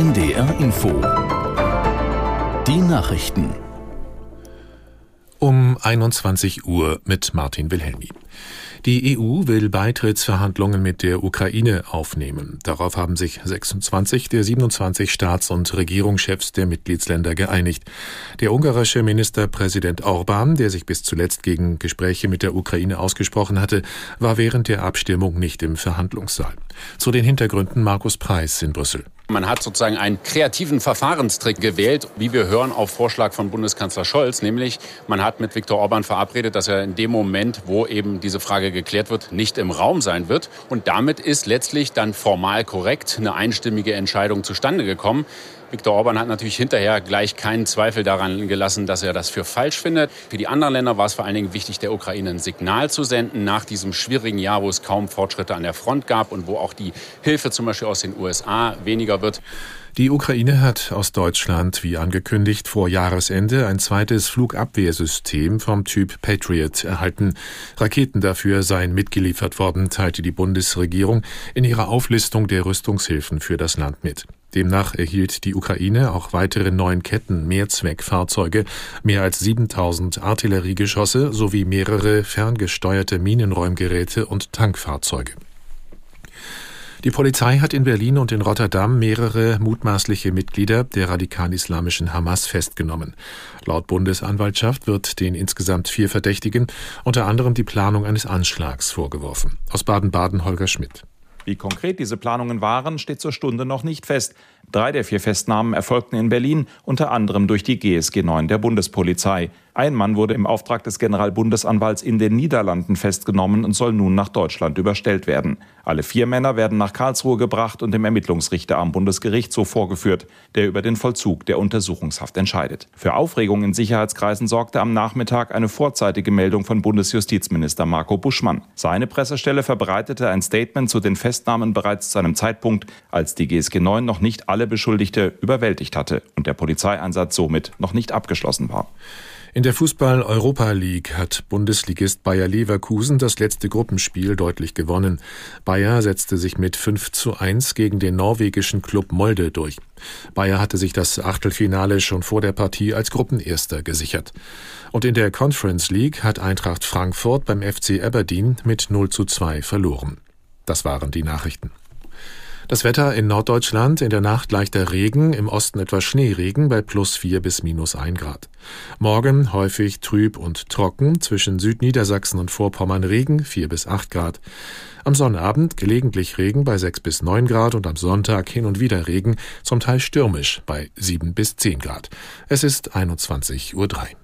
NDR Info. Die Nachrichten. Um 21 Uhr mit Martin Wilhelmi. Die EU will Beitrittsverhandlungen mit der Ukraine aufnehmen. Darauf haben sich 26 der 27 Staats- und Regierungschefs der Mitgliedsländer geeinigt. Der ungarische Ministerpräsident Orban, der sich bis zuletzt gegen Gespräche mit der Ukraine ausgesprochen hatte, war während der Abstimmung nicht im Verhandlungssaal. Zu den Hintergründen Markus Preis in Brüssel. Man hat sozusagen einen kreativen Verfahrenstrick gewählt, wie wir hören, auf Vorschlag von Bundeskanzler Scholz. Nämlich, man hat mit Viktor Orban verabredet, dass er in dem Moment, wo eben diese Frage geklärt wird, nicht im Raum sein wird. Und damit ist letztlich dann formal korrekt eine einstimmige Entscheidung zustande gekommen. Viktor Orban hat natürlich hinterher gleich keinen Zweifel daran gelassen, dass er das für falsch findet. Für die anderen Länder war es vor allen Dingen wichtig, der Ukraine ein Signal zu senden nach diesem schwierigen Jahr, wo es kaum Fortschritte an der Front gab und wo auch die Hilfe zum Beispiel aus den USA weniger wird. Die Ukraine hat aus Deutschland, wie angekündigt, vor Jahresende ein zweites Flugabwehrsystem vom Typ Patriot erhalten. Raketen dafür seien mitgeliefert worden, teilte die Bundesregierung in ihrer Auflistung der Rüstungshilfen für das Land mit. Demnach erhielt die Ukraine auch weitere neun Ketten Mehrzweckfahrzeuge, mehr als 7000 Artilleriegeschosse sowie mehrere ferngesteuerte Minenräumgeräte und Tankfahrzeuge. Die Polizei hat in Berlin und in Rotterdam mehrere mutmaßliche Mitglieder der radikal-islamischen Hamas festgenommen. Laut Bundesanwaltschaft wird den insgesamt vier Verdächtigen unter anderem die Planung eines Anschlags vorgeworfen. Aus Baden-Baden Holger Schmidt. Wie konkret diese Planungen waren, steht zur Stunde noch nicht fest. Drei der vier Festnahmen erfolgten in Berlin, unter anderem durch die GSG 9 der Bundespolizei. Ein Mann wurde im Auftrag des Generalbundesanwalts in den Niederlanden festgenommen und soll nun nach Deutschland überstellt werden. Alle vier Männer werden nach Karlsruhe gebracht und dem Ermittlungsrichter am Bundesgerichtshof vorgeführt, der über den Vollzug der Untersuchungshaft entscheidet. Für Aufregung in Sicherheitskreisen sorgte am Nachmittag eine vorzeitige Meldung von Bundesjustizminister Marco Buschmann. Seine Pressestelle verbreitete ein Statement zu den Festnahmen bereits zu einem Zeitpunkt, als die GSG 9 noch nicht alle Beschuldigte überwältigt hatte und der Polizeieinsatz somit noch nicht abgeschlossen war. In der Fußball-Europa League hat Bundesligist Bayer Leverkusen das letzte Gruppenspiel deutlich gewonnen. Bayer setzte sich mit 5 zu 1 gegen den norwegischen Club Molde durch. Bayer hatte sich das Achtelfinale schon vor der Partie als Gruppenerster gesichert. Und in der Conference League hat Eintracht Frankfurt beim FC Aberdeen mit 0 zu 2 verloren. Das waren die Nachrichten. Das Wetter in Norddeutschland in der Nacht leichter Regen, im Osten etwas Schneeregen bei plus vier bis minus ein Grad. Morgen häufig trüb und trocken, zwischen Südniedersachsen und Vorpommern Regen vier bis acht Grad. Am Sonnabend gelegentlich Regen bei sechs bis neun Grad und am Sonntag hin und wieder Regen, zum Teil stürmisch bei sieben bis zehn Grad. Es ist 21.03 Uhr.